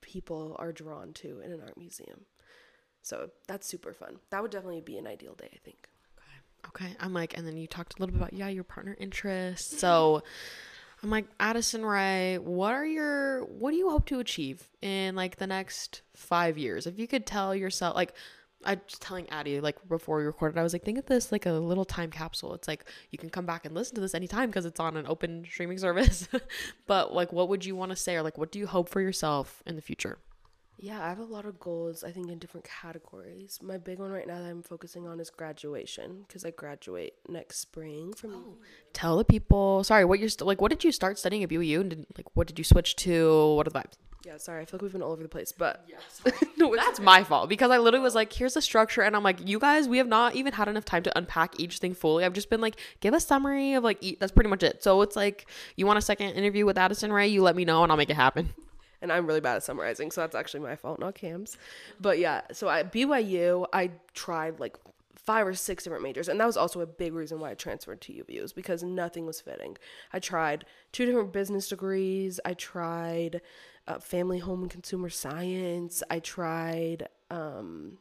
people are drawn to in an art museum. So that's super fun. That would definitely be an ideal day, I think. okay i'm like and then you talked a little bit about yeah your partner interests so (laughs) i'm like addison rae what are your what do you hope to achieve in like the next five years if you could tell yourself like I was telling Addie like before we recorded, I was like, think of this like a little time capsule. It's like you can come back and listen to this anytime because it's on an open streaming (laughs) service. but like, what would you want to say, or like, what do you hope for yourself in the future? Yeah, I have a lot of goals, I think, in different categories. My big one right now that I'm focusing on is graduation because I graduate next spring from oh. Tell the people. Sorry, what you're st- like. What did you start studying at BYU, and did, like, what did you switch to? What are the vibes? Yeah, sorry, I feel like we've been all over the place, but (laughs) no, that's my fault because I literally was like, here's the structure, and I'm like, you guys, we have not even had enough time to unpack each thing fully. I've just been like, give a summary of like, e- that's pretty much it. So it's like, you want a second interview with Addison Rae, you let me know, and I'll make it happen. And I'm really bad at summarizing, so that's actually my fault, not Cam's. But yeah, so at BYU, I tried like five or six different majors, and that was also a big reason why I transferred to UVU is because nothing was fitting. I tried two different business degrees. I tried uh, family, home, and consumer science. I tried um,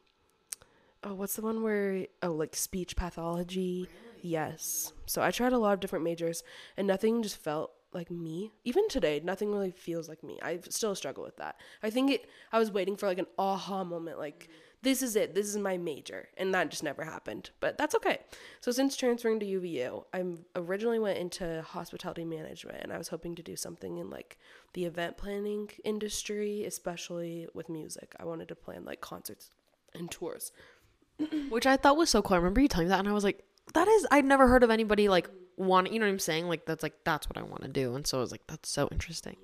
oh, what's the one where oh, like speech pathology? Yes. So I tried a lot of different majors, and nothing just felt like me. Even today, nothing really feels like me. I still struggle with that. I think it. I was waiting for like an aha moment, like this is it. This is my major, and that just never happened. But that's okay. So since transferring to UVU, I originally went into hospitality management, and I was hoping to do something in like the event planning industry, especially with music. I wanted to plan like concerts and tours. Which I thought was so cool. I remember you telling me that, and I was like, that is, I'd never heard of anybody like want, you know what I'm saying? Like, that's like, that's what I want to do. And so I was like, that's so interesting.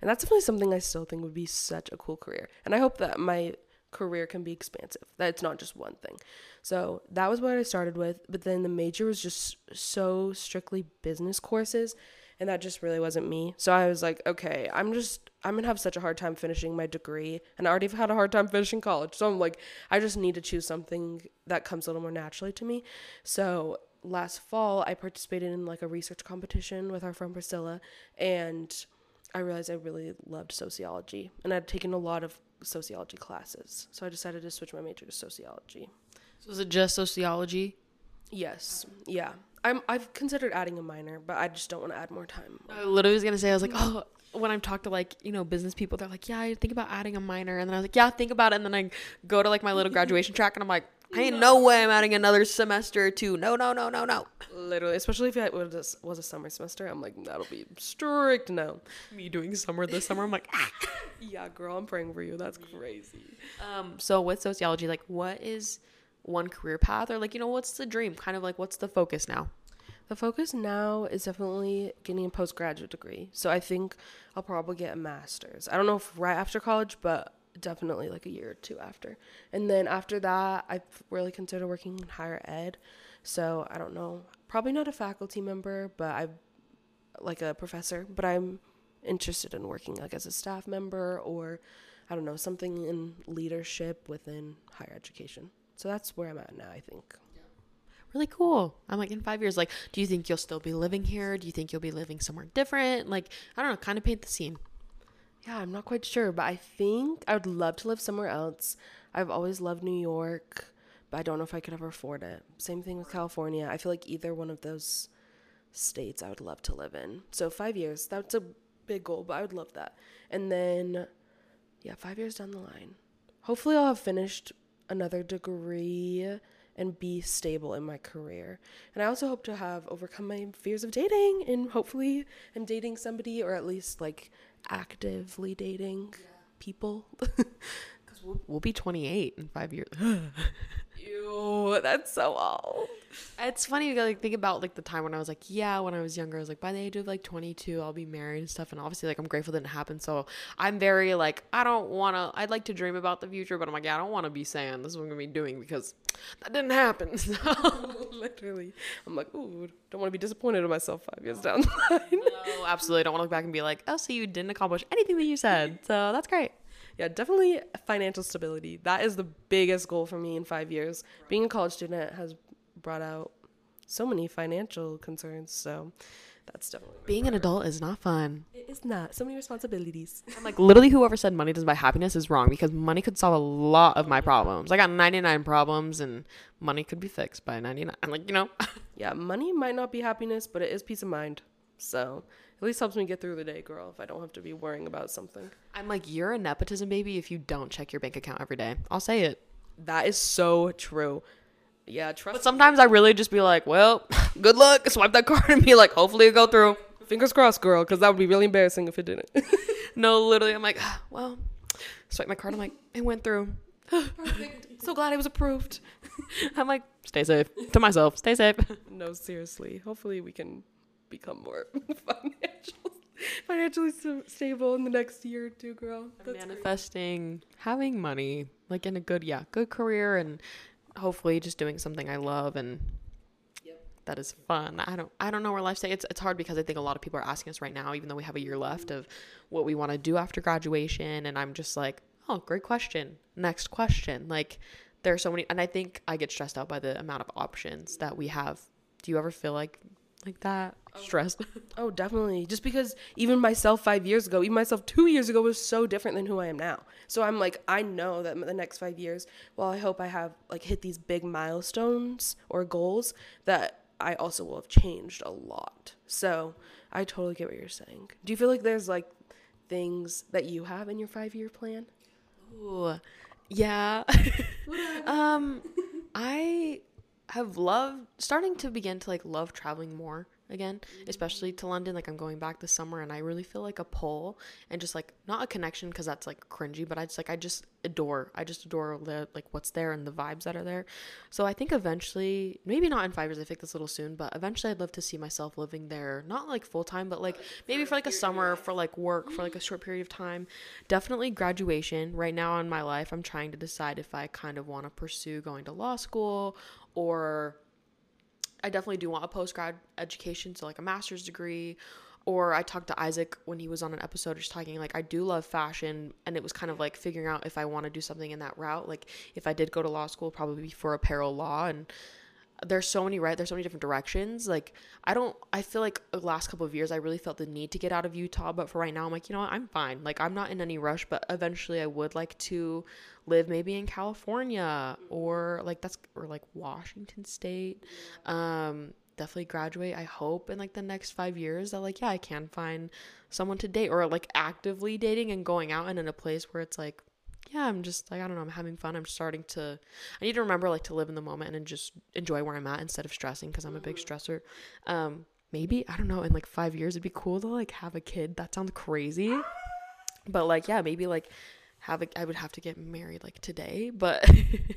And that's definitely something I still think would be such a cool career. And I hope that my career can be expansive, that it's not just one thing. So that was what I started with. But then the major was just so strictly business courses. And that just really wasn't me. So I was like, okay, I'm just, I'm to have such a hard time finishing my degree. And I already had a hard time finishing college. So I'm like, I just need to choose something that comes a little more naturally to me. So last fall, I participated in like a research competition with our friend Priscilla. And I realized I really loved sociology. And I'd taken a lot of sociology classes. So I decided to switch my major to sociology. So is it just sociology? Yes. Yeah. I'm I've considered adding a minor, but I just don't want to add more time. I literally was gonna say, I was like, oh, when I've talked to like you know business people, they're like, yeah, I think about adding a minor, and then I was like, yeah, think about it, and then I go to like my little (laughs) graduation track, and I'm like, I ain't no way I'm adding another semester or two. No, no, no, no, no. Literally, especially if it was was a summer semester, I'm like, that'll be strict no. Me doing summer this summer, I'm like, ah. (laughs) Yeah, girl, I'm praying for you. That's crazy. Um, so with sociology, like, what is one career path, or like, you know, what's the dream? Kind of like, what's the focus now? The focus now is definitely getting a postgraduate degree. So I think I'll probably get a master's. I don't know if right after college, but definitely like a year or two after. And then after that, I really consider working in higher ed. So I don't know, probably not a faculty member, but I'm like a professor, but I'm interested in working like as a staff member or I don't know, something in leadership within higher education. So that's where I'm at now, I think really cool. I'm like, in five years, like, do you think you'll still be living here? Do you think you'll be living somewhere different? Like, I don't know, kind of paint the scene. Yeah, I'm not quite sure, but I think I would love to live somewhere else. I've always loved New York, but I don't know if I could ever afford it. Same thing with California. I feel like either one of those states I would love to live in. So, five years, that's a big goal, but I would love that. And then, yeah, five years down the line, hopefully, I'll have finished another degree and be stable in my career. And I also hope to have overcome my fears of dating and hopefully I'm dating somebody or at least like actively dating yeah. people. (laughs) Because we'll, we'll be 28 in five years. (gasps) Ew, that's so old. It's funny to like think about like the time when I was like, yeah, when I was younger, I was like, by the age of like 22, I'll be married and stuff. And obviously, like, I'm grateful that it happened. So I'm very like, I don't want to. I'd like to dream about the future, but I'm like, yeah, I don't want to be saying this is what I'm gonna be doing because that didn't happen. (laughs) So (laughs) literally, I'm like, ooh, don't want to be disappointed in myself five years down the line. No, absolutely, I don't want to look back and be like, oh, so you didn't accomplish anything that you said. (laughs) So that's great yeah, definitely financial stability. That is the biggest goal for me in five years. Being a college student has brought out so many financial concerns. So that's definitely being an adult is not fun. It is not. So many responsibilities. (laughs) I'm like literally whoever said money doesn't buy happiness is wrong because money could solve a lot of my problems. I got 99 problems and money could be fixed by 99. I'm like, you know. (laughs) yeah, money might not be happiness, but it is peace of mind. So at least helps me get through the day, girl, if I don't have to be worrying about something. I'm like, you're a nepotism baby if you don't check your bank account every day. I'll say it. That is so true. Yeah, trust. But sometimes I really just be like, well, (laughs) good luck. Swipe that card and be like, hopefully it go through. Fingers crossed, girl, because that would be really embarrassing if it didn't. (laughs) no, literally, I'm like, ah, well, swipe my card. I'm like, it went through. (gasps) Perfect. so glad it was approved. (laughs) I'm like, stay safe. To myself, stay safe. No, seriously. Hopefully we can become more (laughs) financial, financially stable in the next year or two, girl. That's manifesting great. having money, like in a good, yeah, good career, and hopefully just doing something I love and that is fun. I don't I don't know where life's takes. It's it's hard because I think a lot of people are asking us right now, even though we have a year left of what we want to do after graduation, and I'm just like, oh, great question. Next question. Like there are so many, and I think I get stressed out by the amount of options that we have. Do you ever feel like like that? Stressed. (laughs) Oh, definitely. Just because even myself five years ago, even myself two years ago was so different than who I am now. So I'm like, I know that the next five years, well, I hope I have like hit these big milestones or goals that I also will have changed a lot. So I totally get what you're saying. Do you feel like there's like things that you have in your five year plan? Ooh, yeah. (laughs) um, I have loved starting to begin to like love traveling more again, especially to London. Like I'm going back this summer, and I really feel like a pull and just like not a connection because that's like cringy, but I just like I just adore. I just adore the like what's there and the vibes that are there. So I think eventually, maybe not in five years. I think this a little soon, but eventually I'd love to see myself living there, not like full time, but like maybe for like a summer, for like work, for like a short period of time. Definitely graduation. Right now in my life, I'm trying to decide if I kind of want to pursue going to law school or I definitely do want a post grad education, so like a master's degree. Or I talked to Isaac when he was on an episode, just talking like I do love fashion, and it was kind of like figuring out if I want to do something in that route. Like if I did go to law school, probably for apparel law, and there's so many right? There's so many different directions. Like i don't i feel like the last couple of years i really felt the need to get out of utah but for right now i'm like you know what? I'm fine. Like i'm not in any rush but eventually i would like to live maybe in california or like that's or like washington state. Um definitely graduate i hope in like the next five years that like yeah i can find someone to date or like actively dating and going out and in a place where it's like yeah, I'm just like I don't know, I'm having fun. I'm starting to I need to remember like to live in the moment and just enjoy where I'm at instead of stressing because I'm a big stressor. Um maybe I don't know in like 5 years it'd be cool to like have a kid. That sounds crazy. But like yeah, maybe like have a I would have to get married like today, but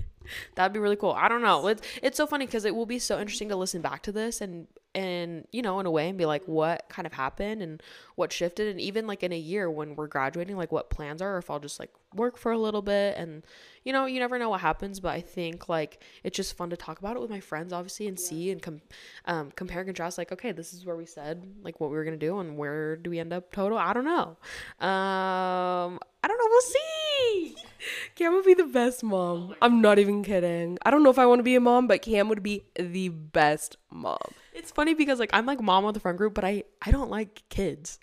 (laughs) that'd be really cool. I don't know. It's it's so funny cuz it will be so interesting to listen back to this and and you know in a way and be like what kind of happened and what shifted? And even like in a year when we're graduating like what plans are or if I'll just like work for a little bit and you know you never know what happens. But I think like it's just fun to talk about it with my friends obviously and yeah. see and com- um, compare and contrast like okay this is where we said like what we were gonna do and where do we end up total? I don't know. Um I don't know. We'll see. (laughs) Cam would be the best mom. I'm not even kidding. I don't know if I want to be a mom but Cam would be the best mom it's funny because like I'm like mom of the friend group, but I I don't like kids.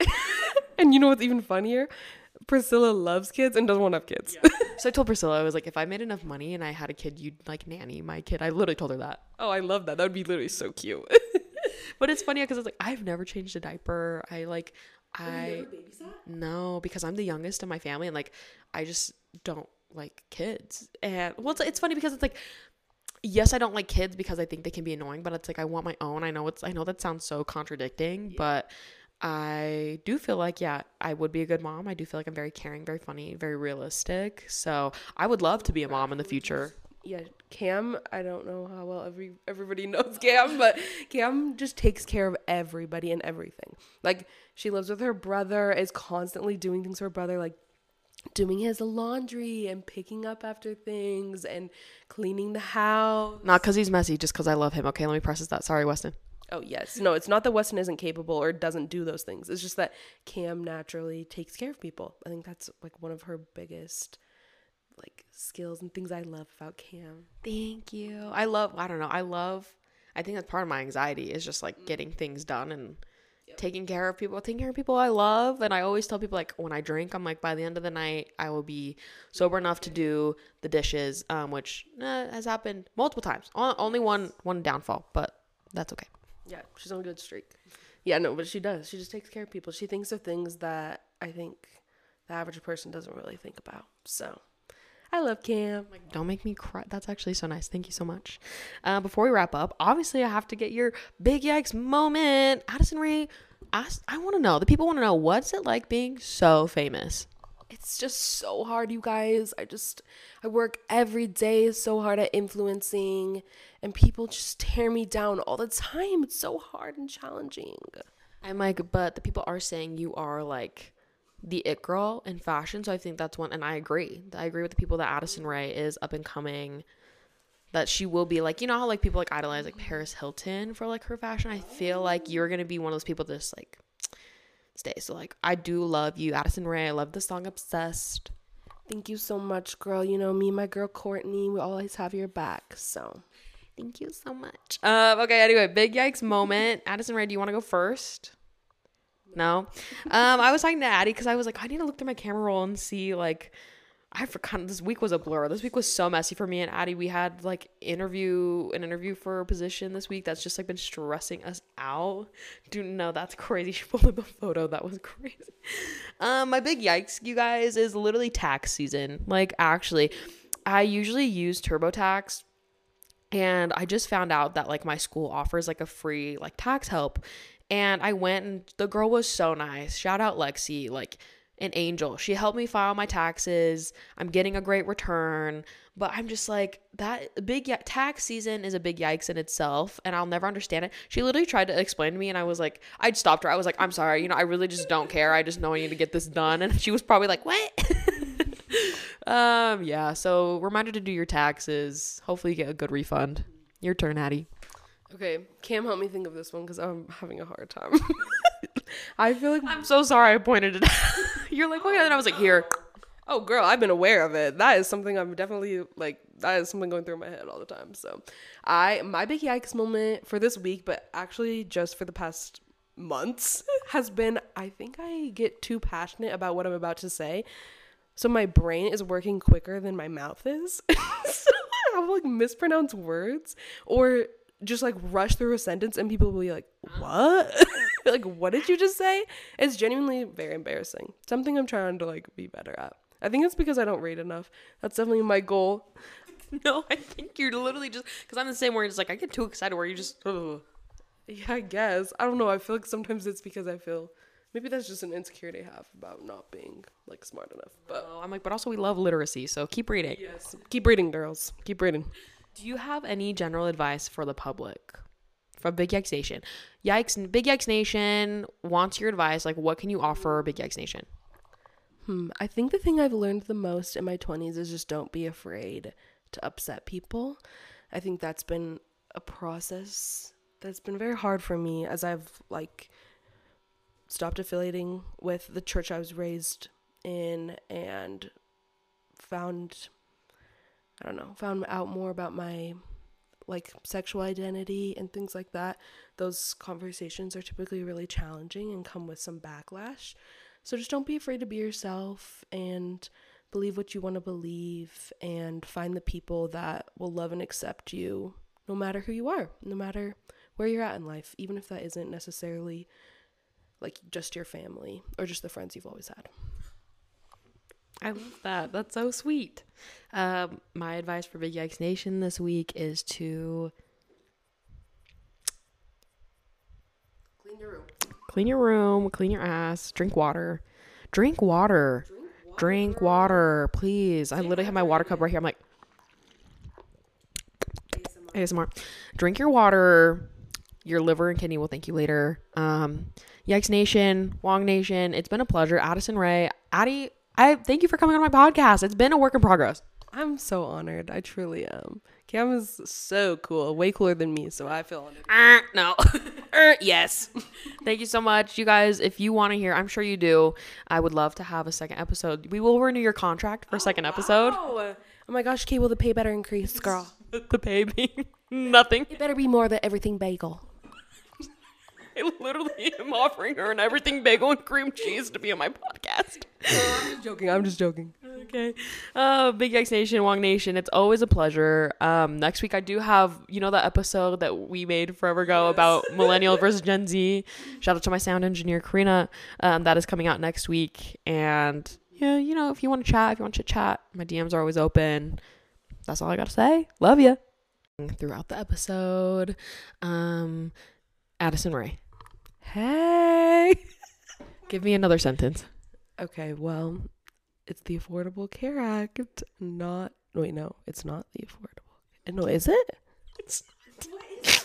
(laughs) and you know what's even funnier? Priscilla loves kids and doesn't want to have kids. Yeah. (laughs) so I told Priscilla, I was like, if I made enough money and I had a kid, you'd like nanny my kid. I literally told her that. Oh, I love that. That would be literally so cute. (laughs) but it's funny because it's like I've never changed a diaper. I like I no because I'm the youngest in my family and like I just don't like kids. And well, it's, it's funny because it's like yes, I don't like kids because I think they can be annoying, but it's like I want my own. I know it's I know that sounds so contradicting, yeah. but I do feel like yeah, I would be a good mom. I do feel like I'm very caring, very funny, very realistic. So, I would love to be a mom in the future. Yeah, Cam, I don't know how well every everybody (laughs) knows Cam, but Cam just takes care of everybody and everything. Like she lives with her brother, is constantly doing things for her brother like doing his laundry and picking up after things and cleaning the house. Not because he's messy, just because I love him. Okay, let me process that. Sorry, Weston. Oh, yes. No, it's not that Weston isn't capable or doesn't do those things. It's just that Cam naturally takes care of people. I think that's like one of her biggest like skills and things I love about Cam. Thank you. I love, I don't know, I love, I think that's part of my anxiety is just like mm. getting things done and taking care of people, taking care of people I love. And I always tell people like when I drink, I'm like by the end of the night, I will be sober enough to do the dishes, um, which eh, has happened multiple times. Only one one downfall, but that's okay. Yeah, she's on a good streak. Yeah, no, but she does. She just takes care of people. She thinks of things that I think the average person doesn't really think about. So I love Cam. Like, don't make me cry. That's actually so nice. Thank you so much. Uh, before we wrap up, obviously I have to get your big yikes moment. Addison Rae, ask, I want to know. The people want to know what's it like being so famous. It's just so hard, you guys. I just I work every day so hard at influencing, and people just tear me down all the time. It's so hard and challenging. I'm like, but the people are saying you are like the it girl in fashion. So I think that's one, and I agree. I agree with the people that Addison Rae is up and coming. That she will be like, you know how like people like idolize like Paris Hilton for like her fashion. I feel like you're gonna be one of those people that just like stay. So like I do love you, Addison Rae. I love the song Obsessed. Thank you so much, girl. You know me, my girl Courtney. We always have your back. So Thank you so much. Um, okay, anyway, big yikes moment. Addison Rae, do you want to go first? No. Um, I was talking to Addie because I was like, I need to look through my camera roll and see like I forgot this week was a blur. This week was so messy for me and Addie. We had like interview an interview for a position this week that's just like been stressing us out. Dude, no, that's crazy. (laughs) She pulled up a photo that was crazy. Um, my big yikes, you guys, is literally tax season. Like actually, I usually use TurboTax and I just found out that like my school offers like a free like tax help. And I went and the girl was so nice. Shout out Lexi, like an angel. She helped me file my taxes. I'm getting a great return, but I'm just like that big y- tax season is a big yikes in itself and I'll never understand it. She literally tried to explain to me and I was like I'd stopped her. I was like, "I'm sorry. You know, I really just don't care. I just know I need to get this done." And (laughs) she was probably like, "What?" (laughs) um, yeah, so reminder to do your taxes. Hopefully you get a good refund. Your turn, Addie. Okay, Cam, help me think of this one because I'm having a hard time. (laughs) I feel like I'm so sorry I pointed it. Out. (laughs) You're like, oh, okay, and I was like, here. Oh, girl, I've been aware of it. That is something I'm definitely like. That is something going through my head all the time. So, I my big yikes moment for this week, but actually just for the past months, (laughs) has been I think I get too passionate about what I'm about to say, so my brain is working quicker than my mouth is. so I have like mispronounced words or just like rush through a sentence, and people will be like, "What?" (laughs) like, what did you just say? It's genuinely very embarrassing. Something I'm trying to like be better at. I think it's because I don't read enough. That's definitely my goal. (laughs) No, I think you're literally just because I'm the same where it's like I get too excited where you just. Ugh. Yeah, I guess. I don't know. I feel like sometimes it's because I feel maybe that's just an insecurity I have about not being like smart enough. But Oh, I'm like, but also we love literacy, so keep reading. yes, keep reading, girls. Keep reading. Do you have any general advice for the public from Big Yikes Nation? Yikes, Big Yikes Nation wants your advice. Like, what can you offer Big Yikes Nation? Hmm. I think the thing I've learned the most in my 20s is just don't be afraid to upset people. I think that's been a process that's been very hard for me as I've like stopped affiliating with the church I was raised in and found I don't know, found out more about my like sexual identity and things like that. Those conversations are typically really challenging and come with some backlash. So just don't be afraid to be yourself and believe what you want to believe and find the people that will love and accept you no matter who you are, no matter where you're at in life, even if that isn't necessarily like just your family or just the friends you've always had. I love that. That's so sweet. Um, my advice for Big Yikes Nation this week is to Clean your room. clean your room, clean your ass, drink water. Drink water. Drink water, please. I literally have my water cup right here. I'm like, ASMR. Drink your water. Your liver and kidney will thank you later. Um, Yikes Nation, Wong Nation, it's been a pleasure. Addison Rae, Addie, I thank you for coming on my podcast. It's been a work in progress. I'm so honored. I truly am. Cam is so cool, way cooler than me, so I feel honored. Uh, no. Er, (laughs) yes. (laughs) Thank you so much. You guys, if you want to hear, I'm sure you do. I would love to have a second episode. We will renew your contract for a second episode. Oh, oh my gosh, Kate, will the pay better increase, girl? (laughs) The pay being nothing. It better be more than everything bagel. I literally am offering her an everything bagel and cream cheese to be on my podcast. I'm just joking. I'm just joking. Okay. Uh, Big Yikes Nation, Wong Nation, it's always a pleasure. Um, next week I do have, you know, that episode that we made forever ago about (laughs) millennial versus Gen Z. Shout out to my sound engineer, Karina. Um, that is coming out next week. And yeah, you know, if you want to chat, if you want to chit chat, my DMs are always open. That's all I got to say. Love you. Throughout the episode, um, Addison Rae, Hey. (laughs) give me another sentence. Okay, well, it's the Affordable Care Act, not. Wait, no, it's not the Affordable. No, is it? It's (laughs)